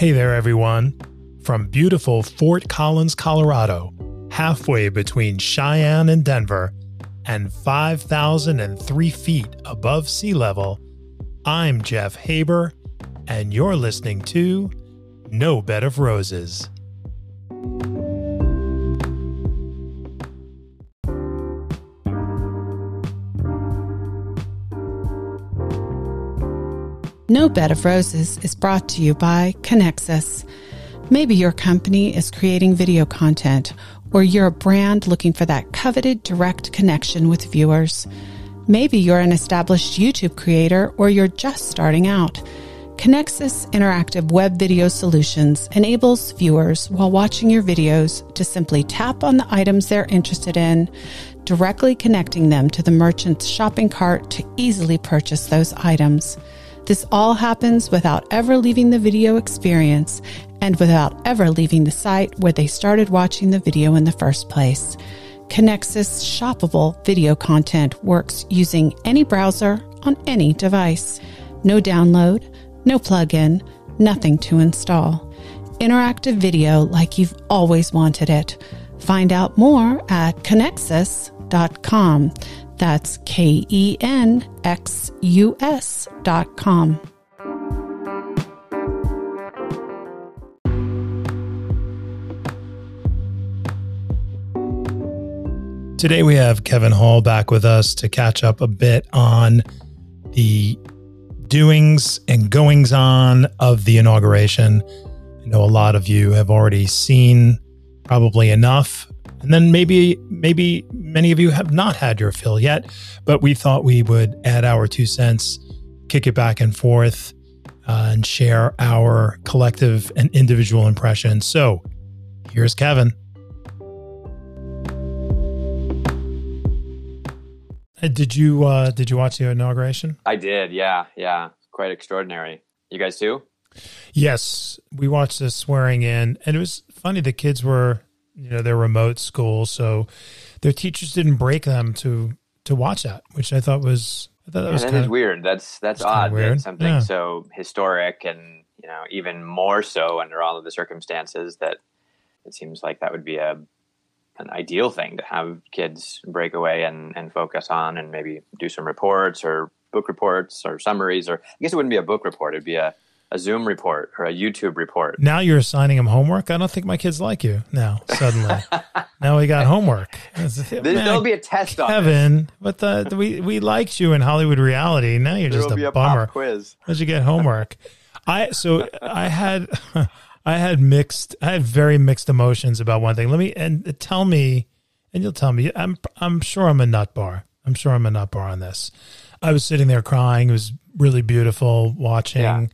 Hey there, everyone. From beautiful Fort Collins, Colorado, halfway between Cheyenne and Denver, and 5,003 feet above sea level, I'm Jeff Haber, and you're listening to No Bed of Roses. No Bed of Roses is brought to you by Kenxus. Maybe your company is creating video content, or you're a brand looking for that coveted direct connection with viewers. Maybe you're an established YouTube creator, or you're just starting out. Kenxus Interactive Web Video Solutions enables viewers while watching your videos to simply tap on the items they're interested in, directly connecting them to the merchant's shopping cart to easily purchase those items. This all happens without ever leaving the video experience and without ever leaving the site where they started watching the video in the first place. Kenxus shoppable video content works using any browser on any device. No download, no plugin, nothing to install. Interactive video like you've always wanted it. Find out more at kenxus.com. That's K E N X U S dot com. Today we have Kevin Hall back with us to catch up a bit on the doings and goings on of the inauguration. I know a lot of you have already seen probably enough and then maybe maybe many of you have not had your fill yet, but we thought we would add our two cents, kick it back and forth, uh, and share our collective and individual impressions. So, here's Kevin. Did you uh, did you watch the inauguration? I did, yeah, yeah. Quite extraordinary. You guys too? Yes, we watched the swearing in, and it was funny. The kids were, you know, they're remote school, so their teachers didn't break them to to watch that, which I thought was I thought that Yeah, was that kind is of weird. That's that's kinda odd. weird. That something Yeah. so historic and you know even more so under all of the circumstances that it seems like that would be a an ideal thing to have kids break away and, and focus on and maybe do some reports or book reports or summaries or I guess it wouldn't be a book report, it'd be a, a Zoom report or a YouTube report. Now you're assigning them homework. I don't think my kids like you now. Suddenly, now we got homework. There, there'll be a test on. Kevin, but the, we we liked you in Hollywood reality. Now you're There just will be a a bummer. quiz. How'd you get homework? I so I had I had mixed I had very mixed emotions about one thing. Let me and tell me, and you'll tell me. I'm I'm sure I'm a nut bar. I'm sure I'm a nut bar on this. I was sitting there crying. It was really beautiful watching. Yeah.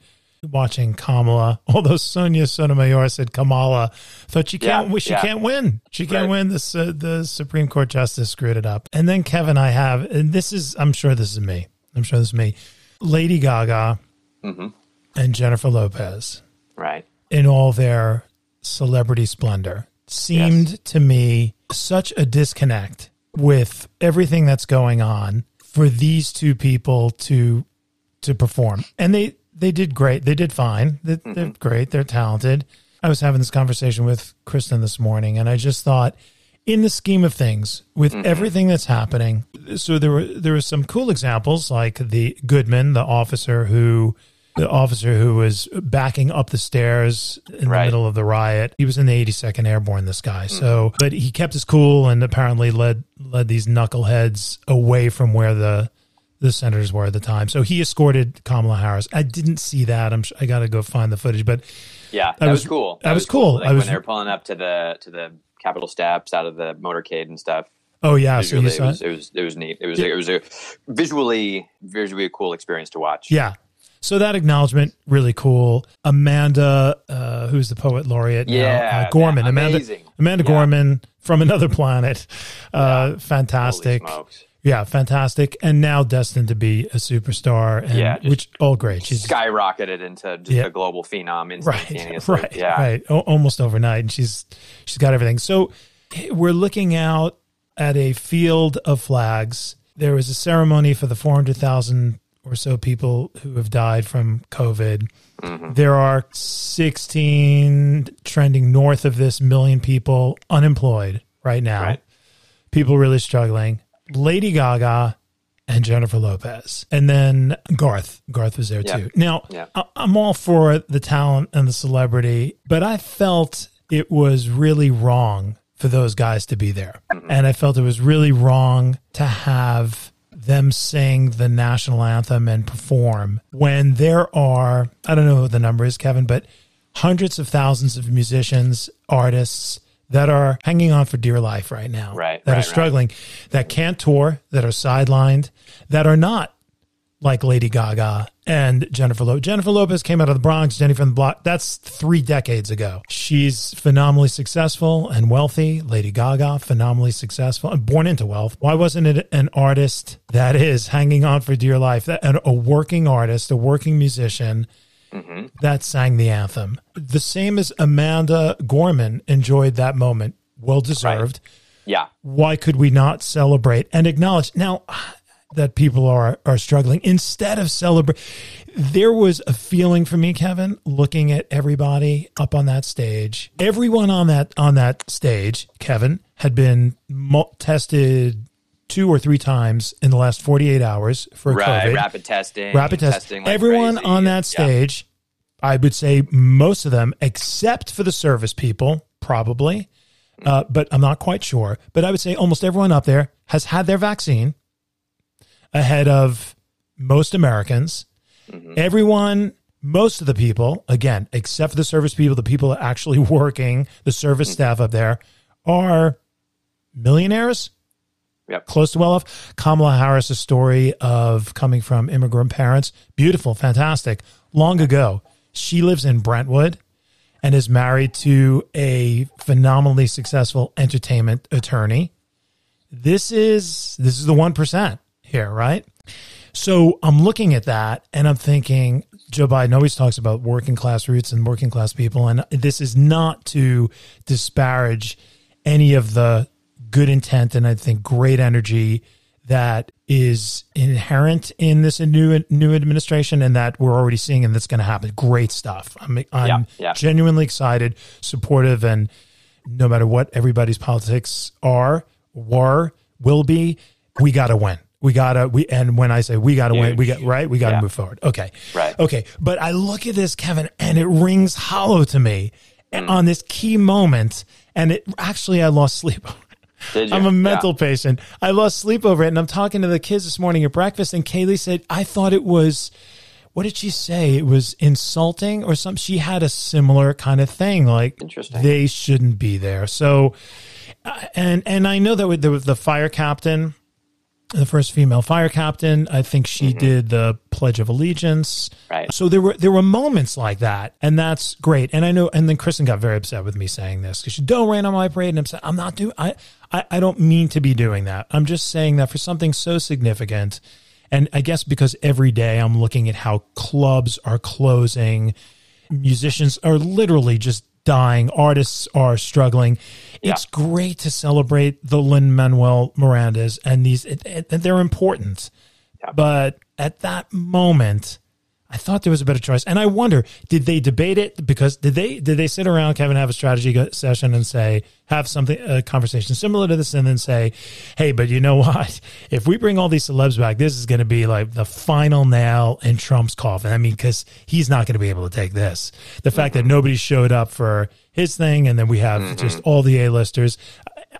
Watching Kamala, although Sonia Sotomayor said Kamala, thought she can't, Yeah, she yeah. can't win. She can't Right. win. This uh, the Supreme Court justice screwed it up. And then Kevin, I have, and this is, I'm sure this is me. I'm sure this is me. Lady Gaga hmm and Jennifer Lopez Right. in all their celebrity splendor seemed Yes. to me such a disconnect with everything that's going on for these two people to to perform. And they they did great. They did fine. They, They're mm-hmm. great. They're talented. I was having this conversation with Kristen this morning and I just thought in the scheme of things with mm-hmm. everything that's happening so there were there were some cool examples like the Goodman the officer who the officer who was backing up the stairs in Right. the middle of the riot. He was in the 82nd Airborne. This guy, mm-hmm. so but he kept his cool and apparently led led these knuckleheads away from where the the senators were at the time. So he escorted Kamala Harris. I didn't see that. I'm I got to go find the footage, but Yeah, that was- was, cool. that was cool. Like I was- when they were pulling up to the to the Capitol steps out of the motorcade and stuff. oh yeah, so Visually, you it was it was it was neat. It was it was a visually visually a cool experience to watch. Yeah. So that acknowledgement, really cool. Amanda, uh, who's the poet laureate now, Yeah, uh, Gorman. man, Amanda. Amanda Yeah. Gorman from another planet. Uh, Holy fantastic. Yeah, fantastic. And now destined to be a superstar. And, Yeah, which all great. She's Skyrocketed into just Yeah. a global phenom right, instantaneously. right, yeah. right. O- almost overnight, and she's she's got everything. So we're looking out at a field of flags. There was a ceremony for the four hundred thousand or so people who have died from COVID. Mhm. There are 16 trending north of this million people unemployed right now. Right. People really struggling. Lady Gaga and Jennifer Lopez. And then Garth. Garth was there Yeah. too. Now, Yeah. I- I'm all for the talent and the celebrity, but I felt it was really wrong for those guys to be there. Mm-hmm. And I felt it was really wrong to have them sing the national anthem and perform when there are, I don't know what the number is, Kevin, but hundreds of thousands of musicians, artists that are hanging on for dear life right now, Right, that right, are right. struggling, that can't tour, that are sidelined, that are not like Lady Gaga and Jennifer Lopez. Jennifer Lopez came out of the Bronx, Jenny from the Block. That's three decades ago. She's phenomenally successful and wealthy. Lady Gaga, phenomenally successful and born into wealth. Why wasn't it an artist that is hanging on for dear life, that, a working artist, a working musician hmm that sang the anthem? The same as Amanda Gorman enjoyed that moment. Well deserved Yeah. why could we not celebrate and acknowledge now that people are are struggling instead of celebrate there was a feeling for me kevin looking at everybody up on that stage everyone on that on that stage kevin had been mo- tested two or three times in the last 48 hours for Right. covid Rapid testing. rapid test. testing like Everyone crazy. on that Yeah. stage, I would say most of them, except for the service people, probably, uh, but I'm not quite sure. But I would say almost everyone up there has had their vaccine ahead of most Americans. Mm-hmm. Everyone, most of the people, again, except for the service people, the people actually working, the service staff up there, are millionaires Yep. close to well off. Kamala Harris' story of coming from immigrant parents, beautiful, fantastic. Long ago, she lives in Brentwood and is married to a phenomenally successful entertainment attorney. This is this is the one percent here, right? So I'm looking at that and I'm thinking Joe Biden always talks about working class roots and working class people. And this is not to disparage any of the good intent and I think great energy that is inherent in this new new administration and that we're already seeing and that's going to happen. Great stuff. I'm I'm Yeah, yeah. genuinely excited, supportive, and no matter what everybody's politics are, were, will be, we got to win. We gotta we and when I say we gotta win, we got right. We gotta Yeah. move forward. Okay, Right. Okay, but I look at this, Kevin, and it rings hollow to me Hmm. on this key moment, and it actually I lost sleep. Over it. Did you? I'm a mental Yeah. patient. I lost sleep over it, and I'm talking to the kids this morning at breakfast, and Kaylee said, "I thought it was." What did she say? It was insulting or something. She had a similar kind of thing, like Interesting. they shouldn't be there. So, uh, and and I know that with the, the fire captain, the first female fire captain, I think she did the Pledge of Allegiance. Mm-hmm. Right. So there were there were moments like that, and that's great. And I know, and then Kristen got very upset with me saying this because she don't rain on my parade, and I'm saying I'm not doing. I, I I don't mean to be doing that. I'm just saying that for something so significant, and I guess because every day I'm looking at how clubs are closing, musicians are literally just dying, artists are struggling. It's great to celebrate the Lin Manuel Mirandas and these, it, it, they're important. Yeah. But at that moment, I thought there was a better choice. And I wonder, did they debate it? Because did they did they sit around, Kevin, have a strategy session and say, have something a conversation similar to this, and then say, hey, but you know what? If we bring all these celebs back, this is going to be like the final nail in Trump's coffin. I mean, because he's not going to be able to take this. The fact that mm-hmm. nobody showed up for his thing, and then we have mm-hmm. just all the A-listers.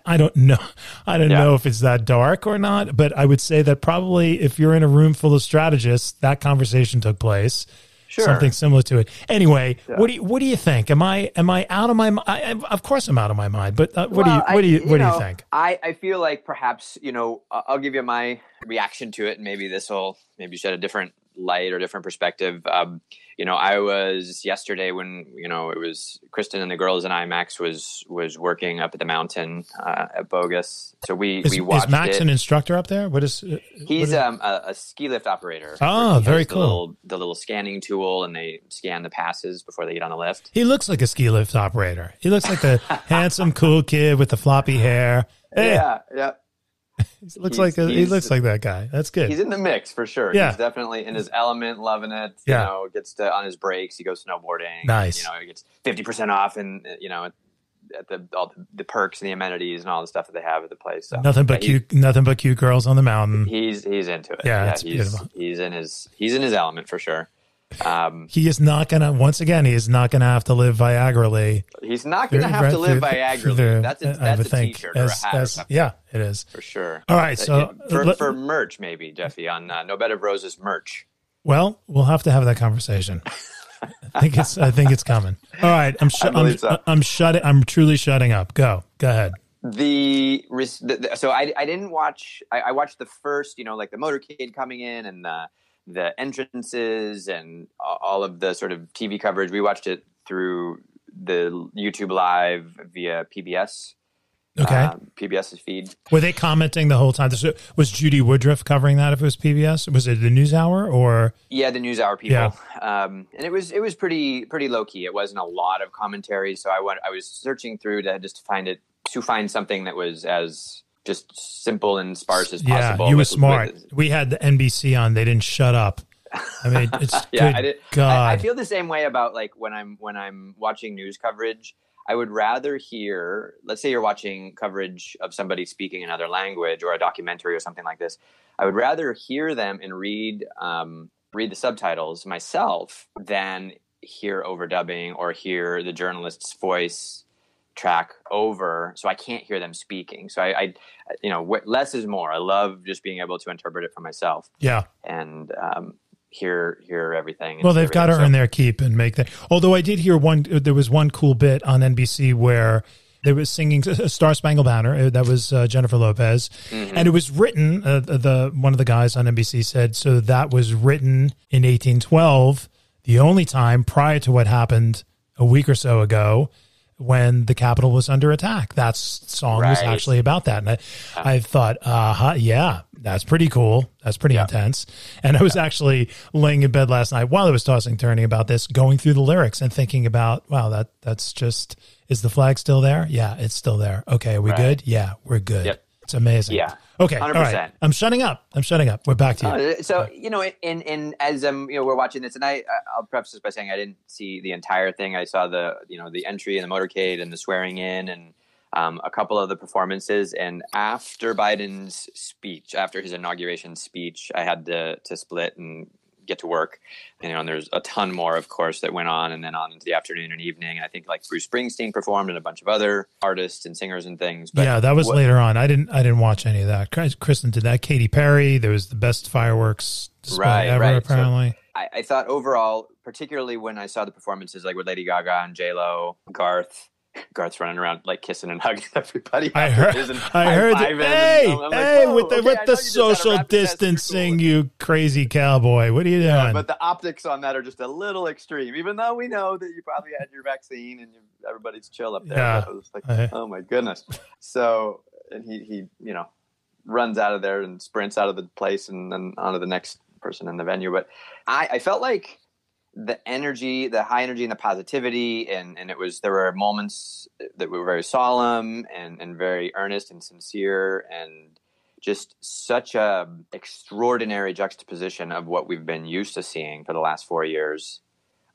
I don't know. I don't Yeah. know if it's that dark or not, but I would say that probably if you're in a room full of strategists, that conversation took place. Sure. Something similar to it. Anyway, what do you what do you think? Am I am I out of my mind? Of course, I'm out of my mind. But uh, what Well, do you what do you I- what do know, you think? I, I feel like perhaps you know I'll give you my reaction to it, and maybe this will maybe shed a different light or different perspective. Um, you know, I was yesterday when you know it was Kristen and the girls and I. Max was was working up at the mountain uh, at Bogus, so we Is, we is watched Max it. an instructor up there? What is? uh, He's what is- um, a, a ski lift operator. Oh, very the cool. Little, the little scanning tool, and they scan the passes before they get on the lift. he looks like a ski lift operator. He looks like the handsome, cool kid with the floppy hair. Hey, Yeah, yeah. He looks He's- like a, he looks like that guy. That's good. He's in the mix for sure. Yeah. He's definitely in his element, loving it. Yeah. You know, gets to on his breaks, he goes snowboarding. Nice. You know, he gets fifty percent off and you know, at, the all the, the perks and the amenities and all the stuff that they have at the place. So nothing but yeah, cute, nothing but cute girls on the mountain. He's he's into it. Yeah, it's he's beautiful. he's in his he's in his element for sure. Um, He is not gonna. Once again, he is not gonna have to live Viagrally. he's not going to have to live Viagra. That's a, that's a t-shirt or a as- hat or as- something yeah, it is. for sure. All right, Uh, so for, let- for merch, maybe Jeffy on uh, No Bed of Roses merch. Well, we'll have to have that conversation. I think it's. I think it's coming. All right, I'm. Sh- I'm. so. I'm shutting. I'm truly shutting up. Go. Go ahead. the, the, the so I, I didn't watch I, I watched the first you know like the motorcade coming in and the the entrances and all of the sort of TV coverage we watched it through the YouTube live via PBS Okay. um, PBS's feed Were they commenting the whole time? This was Judy Woodruff covering that? If it was PBS, was it the NewsHour or? yeah the news hour people um, and it was it was pretty pretty low key it wasn't a lot of commentary so I went I was searching through to just find it to find something that was as just simple and sparse as possible. Yeah, you were with- smart. with- we had the NBC on. They didn't shut up. I mean, it's yeah, good I did. God. I, I feel the same way about like when I'm when I'm watching news coverage. I would rather hear, let's say you're watching coverage of somebody speaking another language or a documentary or something like this. I would rather hear them and read um, read the subtitles myself than hear overdubbing or hear the journalist's voice track over so i can't hear them speaking so i, I you know wh- less is more i love just being able to interpret it for myself yeah. and um, hear hear everything. Well, they've got to everything. earn their keep and make that. Although I did hear one, there was one cool bit on NBC where they were singing "Star Spangled Banner." Uh, That was uh, Jennifer Lopez, Mhm. and it was written. Uh, the one of the guys on NBC said so that was written in 1812. The only time prior to what happened a week or so ago. When the Capitol was under attack, that song was actually about that, and I, I thought, uh, huh, yeah, that's pretty cool. That's pretty Yeah. intense. And I was actually laying in bed last night while I was tossing turning about this, going through the lyrics and thinking about, wow, that that's just is the flag still there? Yeah, it's still there. Okay, are we Right. good? Yeah, we're good. Yep. It's amazing. Yeah. Okay. all right. 100%. I'm shutting up. I'm shutting up. We're back to you. Uh, so you know, in in as um you know we're watching this, and I I'll preface this by saying I didn't see the entire thing. I saw the you know the entry and the motorcade and the swearing in and um, a couple of the performances. And after Biden's speech, after his inauguration speech, I had to to split and get to work. You know, and there's a ton more, of course, that went on, and then on into the afternoon and evening. And I think like Bruce Springsteen performed, and a bunch of other artists and singers and things. But yeah, that was what- later on. I didn't. I didn't watch any of that. Kristen did that. Katy Perry. There was the best fireworks display Right, ever. right. So- Apparently. I, I thought overall, particularly when I saw the performances like with Lady Gaga and J Lo, Garth, Garth's running around like kissing and hugging everybody. I heard. I heard. That, hey, like, hey, "Whoa, with the okay, with the you just had a social rap test, you're distancing, cool." you crazy cowboy. What are you doing? Yeah, but the optics on that are just a little extreme. Even though we know that you probably had your vaccine and you, everybody's chill up there. Yeah. Like, I- oh my goodness. So and he he you know runs out of there and sprints out of the place and then onto the next person in the venue. But I, I felt like the energy, the high energy and the positivity, and, and it was there were moments that were very solemn and, and very earnest and sincere and just such a extraordinary juxtaposition of what we've been used to seeing for the last four years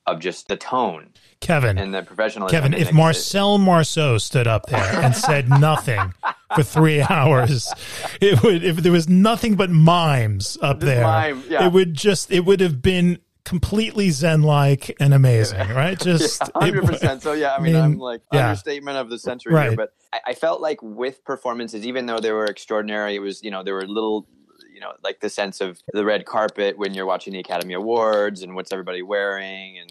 of just the tone Kevin, and the professionalism. Kevin, if Marcel Marceau stood up there and said nothing for three hours, it would. If there was nothing but mimes up there, mime, yeah. it would just. It would have been completely zen-like and amazing, right? Just hundred percent. So yeah, I mean, I mean, I'm like yeah. understatement of the century Right. here, but I, I felt like with performances, even though they were extraordinary, it was you know there were little, you know, like the sense of the red carpet when you're watching the Academy Awards and what's everybody wearing and.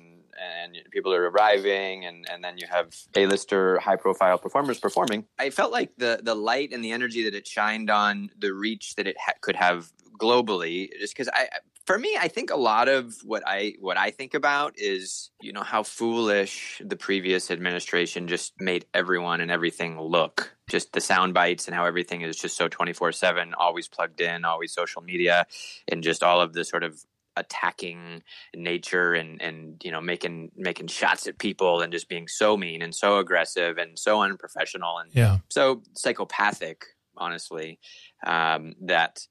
And people are arriving, and, and then you have A-lister, high-profile performers performing. I felt like the the light and the energy that it shined on, the reach that it ha- could have globally, just because I, for me, I think a lot of what I what I think about is you know how foolish the previous administration just made everyone and everything look. Just the sound bites and how everything is just so twenty four seven, always plugged in, always social media, and just all of the sort of attacking nature and and you know making making shots at people and just being so mean and so aggressive and so unprofessional and yeah, so psychopathic honestly. Um, that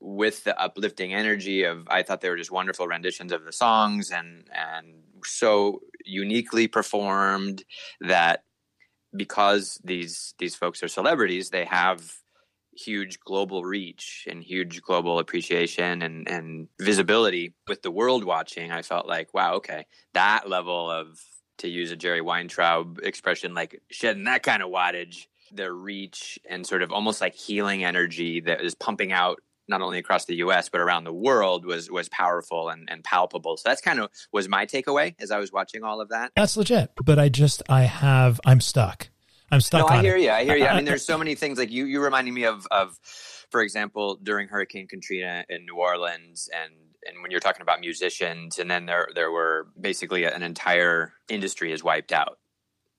with the uplifting energy of, I thought they were just wonderful renditions of the songs and and so uniquely performed that because these these folks are celebrities, they have huge global reach and huge global appreciation and, and visibility. With the world watching, I felt like, wow, okay, that level of, to use a Jerry Weintraub expression, like shedding that kind of wattage, the reach and sort of almost like healing energy that is pumping out not only across the US but around the world was was powerful and, and palpable. So that's kind of was my takeaway as I was watching all of that. That's legit. But I just I have I'm stuck. I'm stuck. No, I hear it. you. I hear you. I mean, there's so many things like you. You reminding me of of, for example, during Hurricane Katrina in New Orleans, and and when you're talking about musicians, and then there there were basically an entire industry is wiped out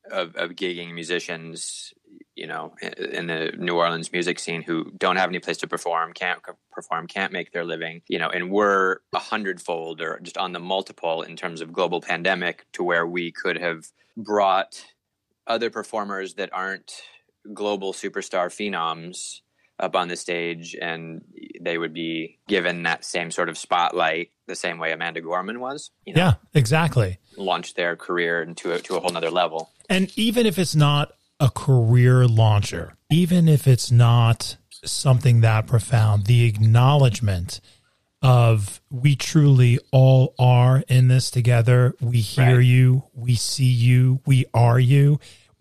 of, of gigging musicians. You know, in the New Orleans music scene, who don't have any place to perform, can't perform, can't make their living. You know, and we're a hundredfold or just on the multiple in terms of global pandemic to where we could have brought other performers that aren't global superstar phenoms up on the stage and they would be given that same sort of spotlight the same way Amanda Gorman was. You know, yeah, exactly. Launched their career into a, to a whole nother level. And even if it's not a career launcher, even if it's not something that profound, the acknowledgement of we truly all are in this together. We hear right. you, we see you, we are you.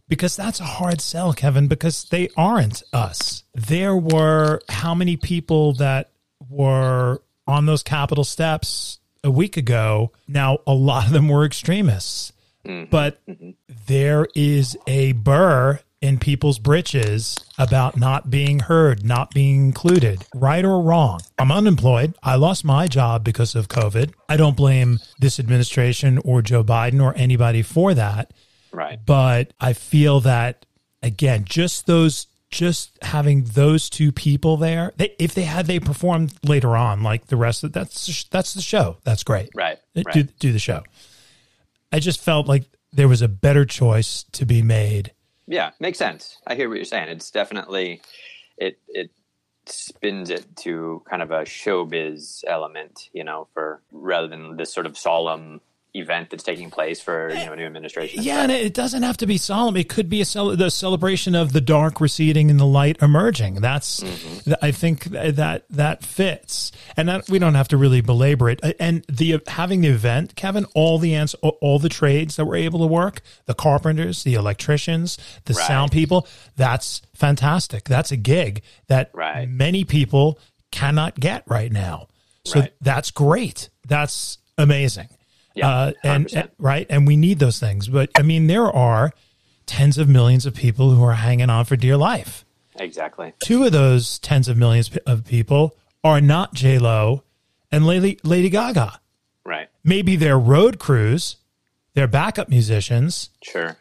Because that's a hard sell, Kevin, because they aren't us. There were how many people that were on those Capitol steps a week ago? Now, a lot of them were extremists. Mm-hmm. But mm-hmm. there is a burr in people's britches about not being heard, not being included, right or wrong. I'm unemployed. I lost my job because of COVID. I don't blame this administration or Joe Biden or anybody for that. Right. But I feel that again, just those just having those two people there, they, if they had they performed later on, like the rest of that's that's the show. That's great. Right. Do right. do the show. I just felt like there was a better choice to be made yeah, makes sense. I hear what you're saying. It's definitely it it spins it to kind of a showbiz element, you know, for rather than this sort of solemn event that's taking place for you know a new administration. Yeah, and it doesn't have to be solemn. It could be a cel- the celebration of the dark receding and the light emerging. That's mm-hmm. I think that that fits, and that we don't have to really belabor it. And the having the event, Kevin, all the ants, all the trades that were able to work, the carpenters, the electricians, the right. sound people. That's fantastic. That's a gig that right. many people cannot get right now. So right. that's great. That's amazing. Yeah, uh, and, and right, and we need those things. But I mean, there are tens of millions of people who are hanging on for dear life. Exactly. Two of those tens of millions of people are not J Lo and Lady Lady Gaga. Right. Maybe they're road crews, they're backup musicians. Sure.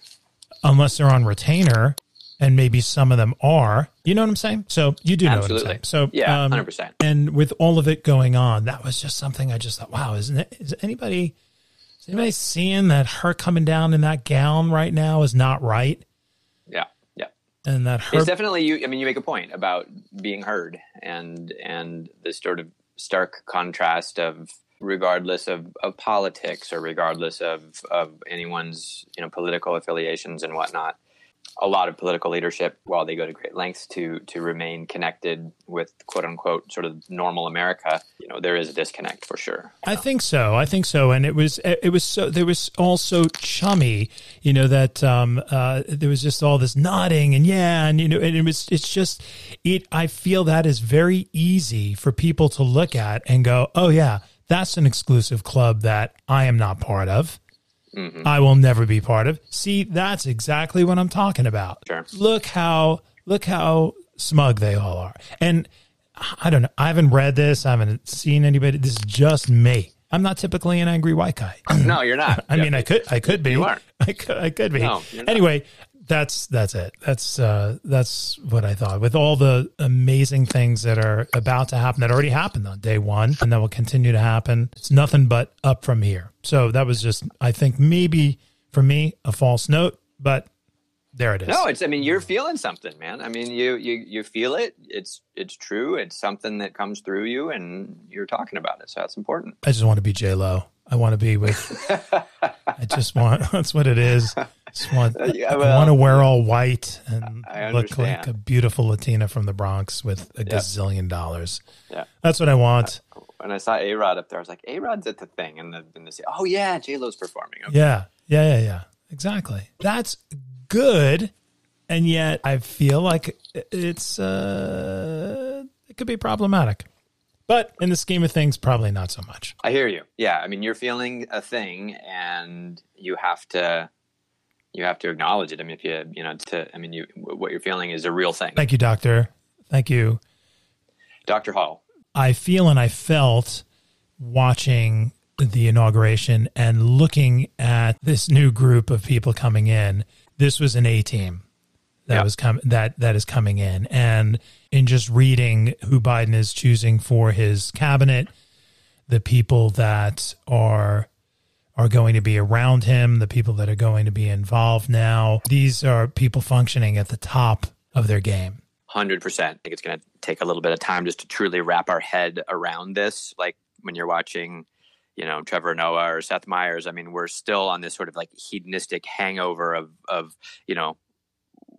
Unless they're on retainer, and maybe some of them are. You know what I'm saying? So you do know Absolutely. what I'm saying. So yeah, hundred um, percent. And with all of it going on, that was just something I just thought, wow, isn't it? Is anybody is anybody seeing that her coming down in that gown right now is not right? Yeah, yeah. And that her it's definitely you. I mean, you make a point about being heard, and and the sort of stark contrast of regardless of, of politics or regardless of, of anyone's you know political affiliations and whatnot a lot of political leadership while they go to great lengths to to remain connected with quote unquote sort of normal America, you know, there is a disconnect for sure. I think so. I think so. And it was it was so there was also chummy, you know, that um uh there was just all this nodding and yeah, and you know, and it was it's just it I feel that is very easy for people to look at and go, "Oh yeah, that's an exclusive club that I am not part of." Mm-hmm. I will never be part of. See, that's exactly what I'm talking about. Sure. Look how look how smug they all are. And I don't know. I haven't read this. I haven't seen anybody. This is just me. I'm not typically an angry white guy. no, you're not. I mean, I could, I could be. You are. I could, I could be. No, anyway, that's that's it. That's uh, that's what I thought. With all the amazing things that are about to happen, that already happened on day one, and that will continue to happen. It's nothing but up from here. So that was just, I think, maybe for me a false note, but There it is. No, it's. I mean, you're feeling something, man. I mean, you you you feel it. It's it's true. It's something that comes through you, and you're talking about it. So that's important. I just want to be J Lo. I want to be with. I just want. That's what it is. Just want. Yeah, I want to wear all white and look like a beautiful Latina from the Bronx with a Yeah. gazillion dollars. Yeah. That's what I want. When I saw A Rod up there, I was like, A Rod's at the thing, and the and the oh yeah, J Lo's performing. Okay. Yeah. Yeah. Yeah. Yeah. Exactly. That's good, and yet I feel like it's uh, it could be problematic. But in the scheme of things, probably not so much. I hear you. Yeah, I mean, you're feeling a thing, and you have to you have to acknowledge it. I mean, if you you know, to I mean, you what you're feeling is a real thing. Thank you, doctor. Thank you. Dr. Hall. I feel and I felt watching the inauguration and looking at this new group of people coming in. This was an A team that Yeah. was com- that that is coming in, and in just reading who Biden is choosing for his cabinet, the people that are are going to be around him, the people that are going to be involved now. These are people functioning at the top of their game. Hundred percent. I think it's going to take a little bit of time just to truly wrap our head around this. Like when you're watching, you know, Trevor Noah or Seth Meyers. I mean, we're still on this sort of like hedonistic hangover of of you know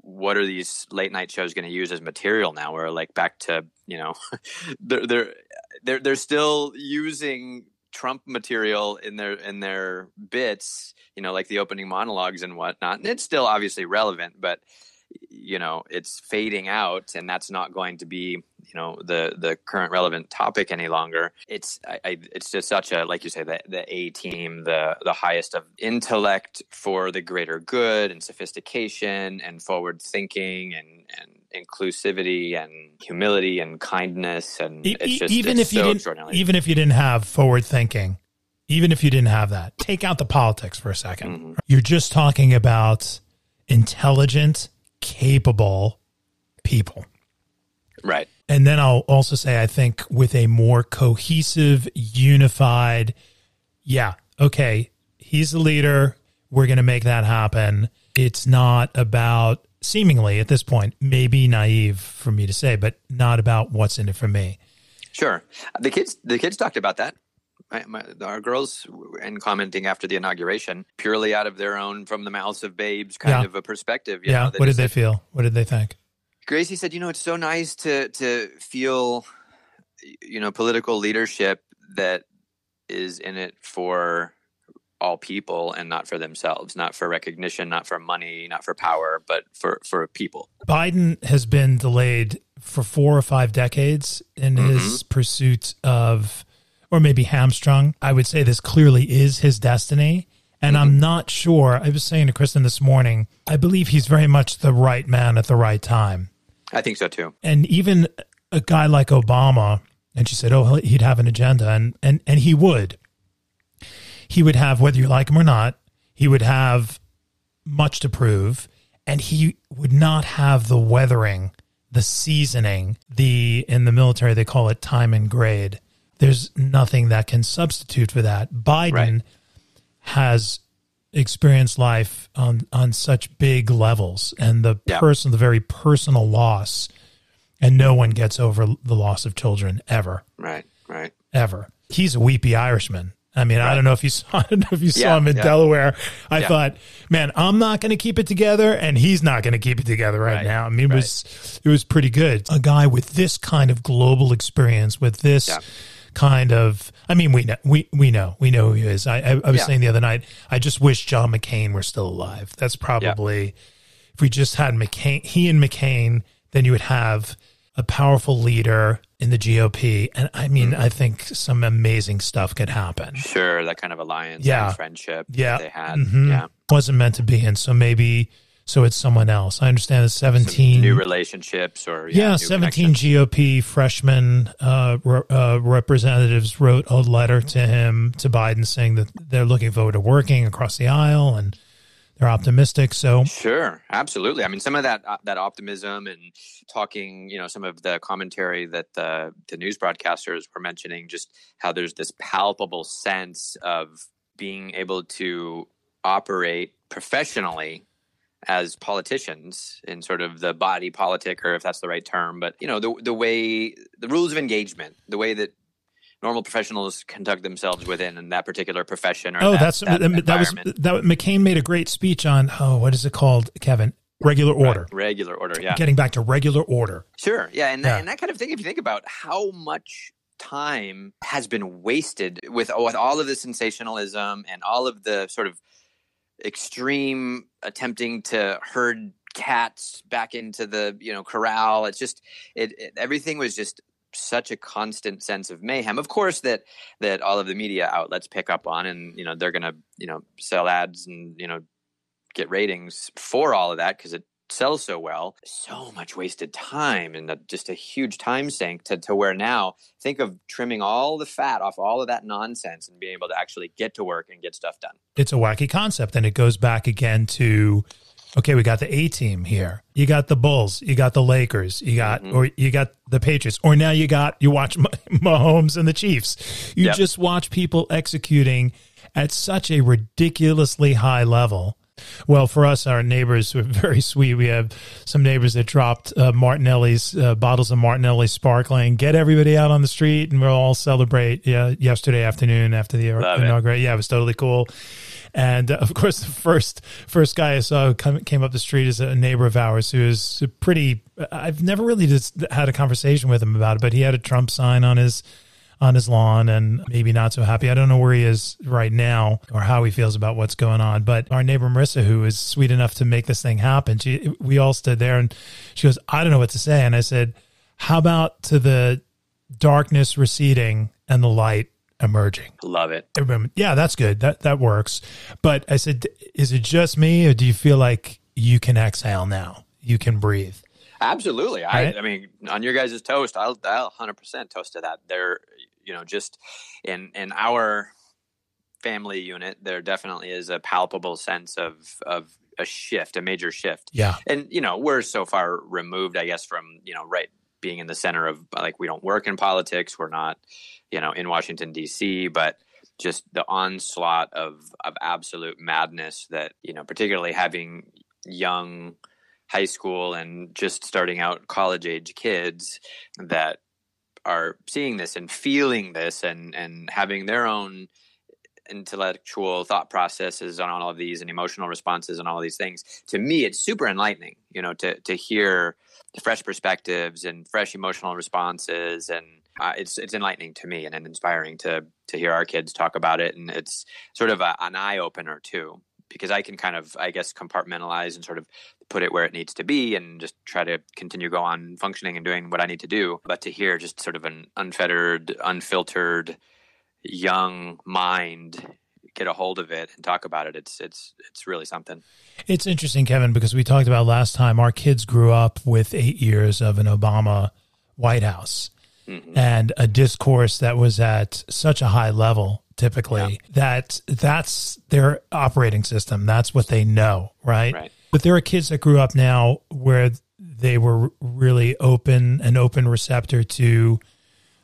what are these late night shows going to use as material now? We're like back to you know they're they're they're they're still using Trump material in their in their bits, you know, like the opening monologues and whatnot. And it's still obviously relevant, but you know it's fading out and that's not going to be you know the the current relevant topic any longer it's I, I it's just such a like you say the the a team the the highest of intellect for the greater good and sophistication and forward thinking and and inclusivity and humility and kindness and E- it's just even it's if you didn't even if you didn't have forward thinking even if you didn't have that take out the politics for a 2nd you Mhm. you're just talking about intelligent capable people. Right. And then i'll also say i think with a more cohesive unified yeah okay he's the leader we're going to make that happen. It's not about seemingly at this point maybe naive for me to say but not about what's in it for me Sure. The kids the kids talked about that. My, my, our girls and commenting after the inauguration purely out of their own from the mouths of babes kind Yeah. of a perspective. you yeah know, what did they said- feel what did they think Gracie said, you know, it's so nice to to feel you know political leadership that is in it for all people and not for themselves, not for recognition, not for money, not for power, but for for people. Biden has been delayed for four or five decades in mm-hmm. his pursuit of, or maybe hamstrung. I would say this clearly is his destiny. And I'm mm-hmm. not sure. I was saying to Kristen this morning, I believe he's very much the right man at the right time. I think so too. And even a guy like Obama, and she said, oh, he'd have an agenda. And, and, and he would. He would have, whether you like him or not, he would have much to prove. And he would not have the weathering, the seasoning, the, in the military, they call it time and grade. There's nothing that can substitute for that. Biden Right. has experienced life on on such big levels and the Yeah. person the very personal loss and no one gets over the loss of children ever Right, right. ever he's a weepy irishman i mean i don't know if you saw i don't know if you saw Yeah, him in yeah. delaware. I Yeah. thought man i'm not going to keep it together and he's not going to keep it together right, Right, now. I mean it was it was pretty good. A guy with this kind of global experience with this kind of i mean we know we, we know we know who he is. I, I, I was saying the other night i just wish john mccain were still alive. That's probably if we just had mccain he and mccain then you would have a powerful leader in the gop and i mean Mm-hmm. i think some amazing stuff could happen Sure, that kind of alliance Yeah. and friendship Yeah. that they had. Mhm. Yeah. wasn't meant to be and so maybe so it's someone else i understand it's Some 17 new relationships or yeah, new 17. GOP freshmen uh, re- uh, representatives wrote a letter to him, to Biden, saying that they're looking forward to working across the aisle and they're optimistic. So, Sure, absolutely. I mean, some of that uh, that optimism and talking, you know, some of the commentary that the the news broadcasters were mentioning, just how there's this palpable sense of being able to operate professionally as politicians in sort of the body politic, or if that's the right term, but you know the the way the rules of engagement, the way that normal professionals conduct themselves within in that particular profession. Or oh, that, that's that, that, that was that McCain made a great speech on. Oh, what is it called, Kevin? Regular order. Right, regular order. Yeah. Getting back to regular order. Sure. Yeah, and, yeah. That, and that kind of thing. If you think about how much time has been wasted with with all of the sensationalism and all of the sort of extreme attempting to herd cats back into the you know corral it's just it, it, everything was just such a constant sense of mayhem of course that that all of the media outlets pick up on and you know they're gonna you know sell ads and you know get ratings for all of that because it sells so well. So much wasted time and just a huge time sink to, to where now think of trimming all the fat off all of that nonsense and being able to actually get to work and get stuff done. It's a wacky concept. And it goes back again to okay, we got the A team here. You got the Bulls, you got the Lakers, you got mm-hmm. or you got the Patriots, or now you got you watch Mahomes and the Chiefs. You yep. just watch people executing at such a ridiculously high level well, for us, our neighbors were very sweet. We have some neighbors that dropped uh, Martinelli's uh, bottles of Martinelli sparkling. Get everybody out on the street, and we'll all celebrate. Yeah, yesterday afternoon after the inauguration. Yeah, it was totally cool. And uh, of course, the first first guy I saw come, came up the street is a neighbor of ours who is pretty. I've never really just had a conversation with him about it, but he had a Trump sign on his on his lawn and maybe not so happy. I don't know where he is right now or how he feels about what's going on. But our neighbor Marissa, who is sweet enough to make this thing happen, she we all stood there and she goes, I don't know what to say. And I said, How about to the darkness receding and the light emerging. Love it. Yeah, that's good. That that works. But I said, is it just me, or do you feel like you can exhale now? You can breathe. Absolutely. Right? I, I mean, on your guys' toast, I'll, I'll 100% toast to that. There, you know, just in in our family unit, there definitely is a palpable sense of of a shift, a major shift. Yeah. And you know, we're so far removed, I guess, from you know, right being in the center of like we don't work in politics, we're not, you know, in Washington D.C., but just the onslaught of of absolute madness that you know, particularly having young high school and just starting out college age kids that are seeing this and feeling this and and having their own intellectual thought processes on all of these and emotional responses and all these things to me it's super enlightening you know to to hear fresh perspectives and fresh emotional responses and uh, it's it's enlightening to me and, and, inspiring to to hear our kids talk about it and it's sort of a, an eye opener too because I can kind of, I guess, compartmentalize and sort of put it where it needs to be and just try to continue go on functioning and doing what I need to do. But to hear just sort of an unfettered, unfiltered, young mind get a hold of it and talk about it, it's it's it's really something. It's interesting, Kevin, because we talked about last time our kids grew up with eight years of an Obama White House. Mm-hmm. And a discourse that was at such a high level typically yeah. that that's their operating system. That's what they know, right? right? But there are kids that grew up now where they were really open, an open receptor to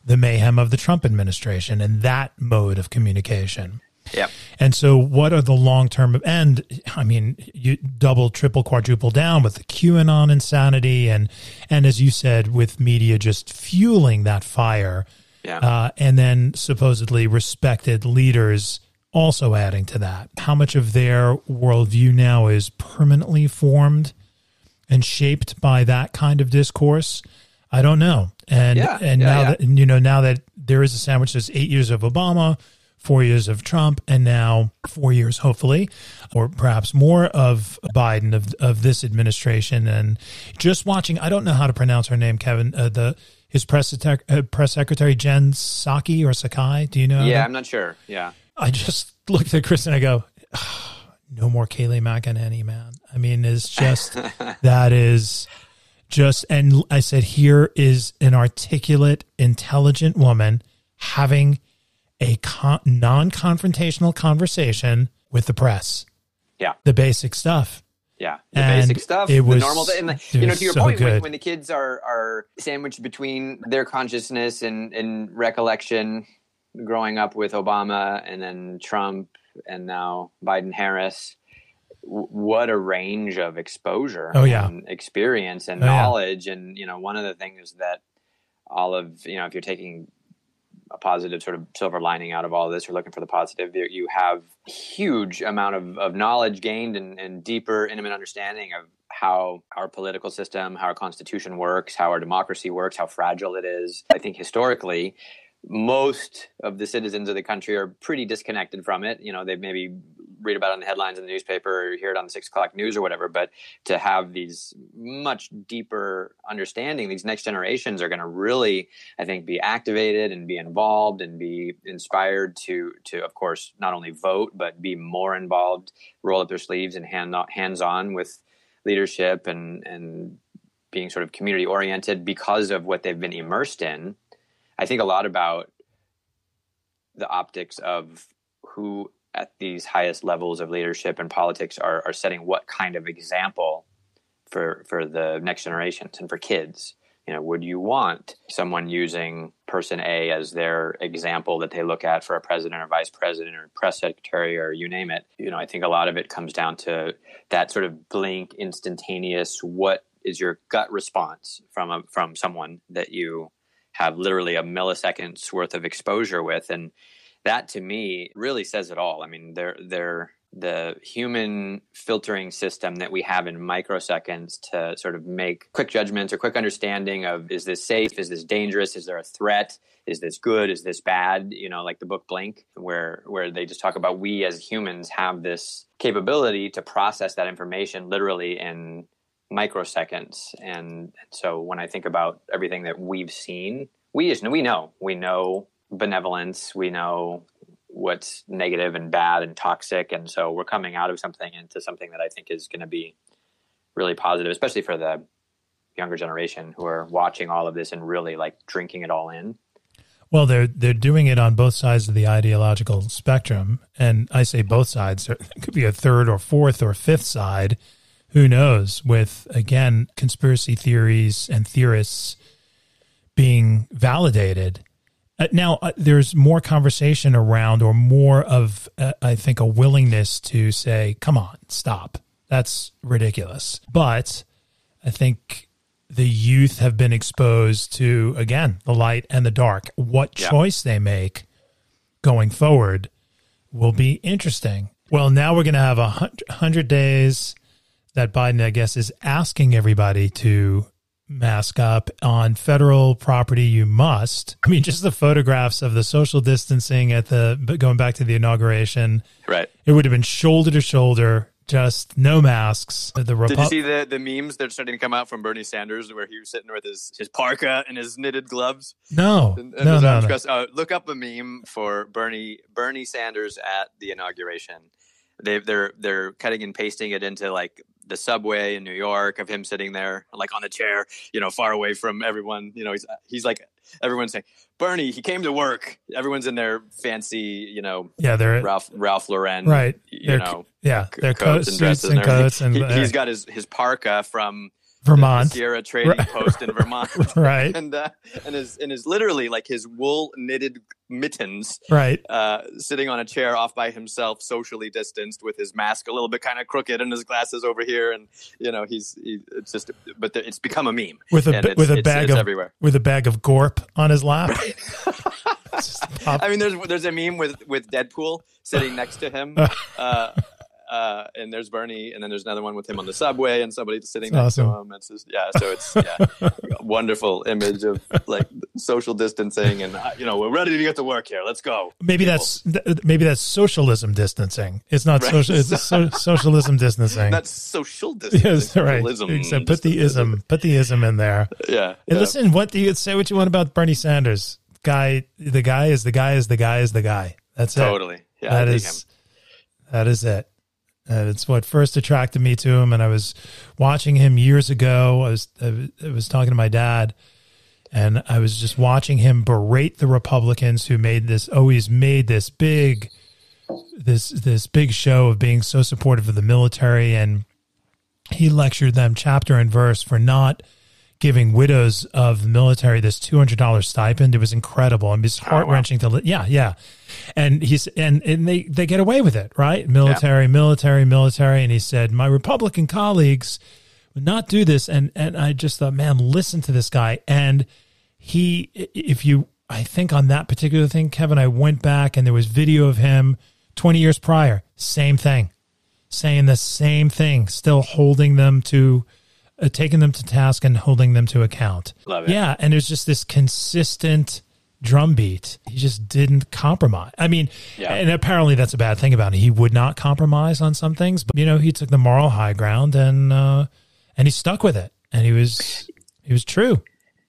the mayhem of the Trump administration and that mode of communication. Yeah. And so, what are the long term? And I mean, you double, triple, quadruple down with the QAnon insanity, and and as you said, with media just fueling that fire yeah. Uh, and then supposedly respected leaders also adding to that. How much of their worldview now is permanently formed and shaped by that kind of discourse? I don't know. And yeah, and yeah, now yeah. that you know now that there is a sandwich that's eight years of Obama, four years of Trump, and now four years, hopefully, or perhaps more of Biden of of this administration. And just watching, I don't know how to pronounce her name, Kevin. Uh, the his press, uh, press secretary Jen Psaki or Sakai. Do you know? Yeah, I'm not sure. Yeah, I just looked at Chris and I go, oh, no more Kayleigh McEnany, man. I mean, it's just that is just, and I said, here is an articulate, intelligent woman having a con- non-confrontational conversation with the press. Yeah, the basic stuff. Yeah, the and basic stuff, it was, the normal. And you know, to your so point, when, when, the kids are are sandwiched between their consciousness and, and recollection, growing up with Obama and then Trump and now Biden Harris, what a range of exposure oh, yeah. and experience and oh, knowledge. Yeah. And, you know, one of the things that all of, you know, if you're taking a positive sort of silver lining out of all of this, you're looking for the positive, you have huge amount of, of knowledge gained and, and deeper, intimate understanding of how our political system, how our constitution works, how our democracy works, how fragile it is. I think historically, most of the citizens of the country are pretty disconnected from it. You know, they've maybe read about it in the headlines in the newspaper or hear it on the six o'clock news or whatever. But to have these much deeper understanding, these next generations are going to really, I think, be activated and be involved and be inspired to, to of course, not only vote but be more involved, roll up their sleeves and hand hands on with leadership and and being sort of community oriented because of what they've been immersed in. I think a lot about the optics of who at these highest levels of leadership and politics are, are setting what kind of example for for the next generations and for kids. You know would you want someone using person a as their example that they look at for a president or vice president or press secretary or you name it? You know i think a lot of it comes down to that sort of blink instantaneous what is your gut response from a, from someone that you have literally a milliseconds worth of exposure with? And that to me really says it all. I mean, they're they're the human filtering system that we have in microseconds to sort of make quick judgments or quick understanding of is this safe? Is this dangerous? Is there a threat? Is this good? Is this bad? You know like the book blink where where they just talk about we as humans have this capability to process that information literally in microseconds. And so when i think about everything that we've seen we just we know. We know benevolence. We know what's negative and bad and toxic, and so we're coming out of something into something that I think is going to be really positive, especially for the younger generation who are watching all of this and really like drinking it all in. Well, they're they're doing it on both sides of the ideological spectrum, and I say both sides. Could be a third or fourth or fifth side. Who knows? With again, conspiracy theories and theorists being validated uh, now, uh, there's more conversation around, or more of, uh, I think, a willingness to say, come on, stop. That's ridiculous. But I think the youth have been exposed to, again, the light and the dark. What yeah. choice they make going forward will be interesting. Well, now we're going to have a hundred days that Biden, I guess, is asking everybody to mask up on federal property you must. I mean just the photographs of the social distancing at the but going back to the inauguration. Right. It would have been shoulder to shoulder just no masks. The Repu- did you see the the memes that are starting to come out from bernie sanders where he was sitting with his his parka and his knitted gloves? No. And, and no, no, no. Uh, look up a meme for bernie bernie sanders at the inauguration. They, they're they're cutting and pasting it into like the subway in New York of him sitting there like on a chair, you know, far away from everyone. You know, he's uh, he's like everyone's saying, Bernie, he came to work. Everyone's in their fancy, you know, yeah, they're Ralph Ralph Lauren, right? You they're, know, yeah, their coats, and dresses and, and coats, and he, has uh, got his his parka from Vermont, Sierra Trading right. Post in Vermont, right? And uh, and his and his literally like his wool knitted mittens, right? Uh, sitting on a chair off by himself, socially distanced, with his mask a little bit kind of crooked and his glasses over here, and you know he's he, it's just but the, it's become a meme with a with a bag it's, of everywhere with a bag of gorp on his lap. Right. I mean, there's there's a meme with with Deadpool sitting next to him. Uh, uh, and there's Bernie, and then there's another one with him on the subway, and somebody sitting That's next awesome. to him. It's just yeah, so it's yeah, wonderful image of like social distancing, and uh, you know we're ready to get to work here. Let's go. Maybe people. that's maybe that's socialism distancing. It's not right. social. It's so, socialism distancing. That's social distancing. Yes, right. Except put the ism, put the ism in there. Yeah. And yeah. listen, what do you say? What you want about Bernie Sanders? Guy, the guy is the guy is the guy is the guy. That's totally. it. Totally. Yeah. That is. That is it. And it's what first attracted me to him. And I was watching him years ago. I was I was talking to my dad, and I was just watching him berate the Republicans who made this always made this big this this big show of being so supportive of the military and he lectured them chapter and verse for not giving widows of the military this two hundred dollars stipend. It was incredible and it's heart wrenching oh, wow. to. Li- yeah, yeah. And he's and and they they get away with it, right? Military, yeah. military, military. And he said, my Republican colleagues would not do this. And and I just thought, man, listen to this guy. And he, if you, I think on that particular thing, Kevin, I went back and there was video of him twenty years prior, same thing, saying the same thing, still holding them to uh, taking them to task and holding them to account. Love it. Yeah, and there's just this consistent drumbeat. He just didn't compromise. I mean, yeah. and apparently that's a bad thing about him. He would not compromise on some things, but you know, he took the moral high ground and uh, and he stuck with it, and he was he was true.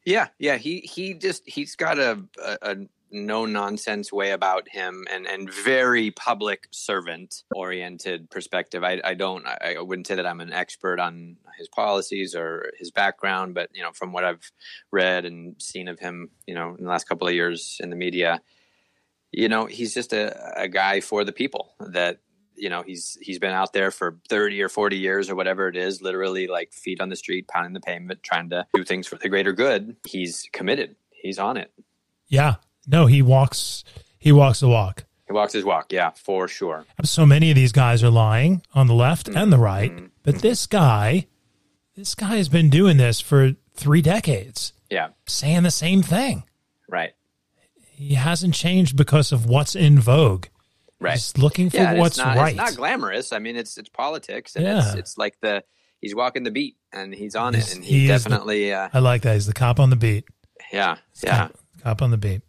Yeah, yeah. He he just he's got a, a, a no nonsense way about him and and very public servant oriented perspective. I, I don't I, wouldn't say that I'm an expert on his policies or his background, but you know from what I've read and seen of him, you know in the last couple of years in the media, you know he's just a, a guy for the people that you know he's he's been out there for 30 or 40 years or whatever it is literally like feet on the street pounding the pavement trying to do things for the greater good. He's committed. He's on it. Yeah no, he walks. He walks the walk. He walks his walk. Yeah, for sure. So many of these guys are lying on the left mm-hmm. and the right, mm-hmm. but this guy, this guy has been doing this for three decades. Yeah, saying the same thing. Right. He hasn't changed because of what's in vogue. Right. He's looking for yeah, what's it's not, right. It's not glamorous. I mean, it's it's politics, and yeah. it's, it's like the he's walking the beat, and he's on he's, it, and he, he definitely. The, uh, I like that. He's the cop on the beat. Yeah. Yeah. Cop, cop on the beat.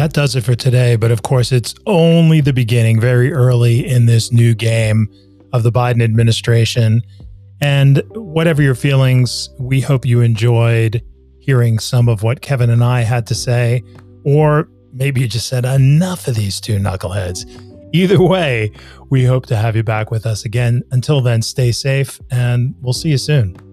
That does it for today. But of course, it's only the beginning, very early in this new game of the Biden administration. And whatever your feelings, we hope you enjoyed hearing some of what Kevin and I had to say. Or maybe you just said, enough of these two knuckleheads. Either way, we hope to have you back with us again. Until then, stay safe and we'll see you soon.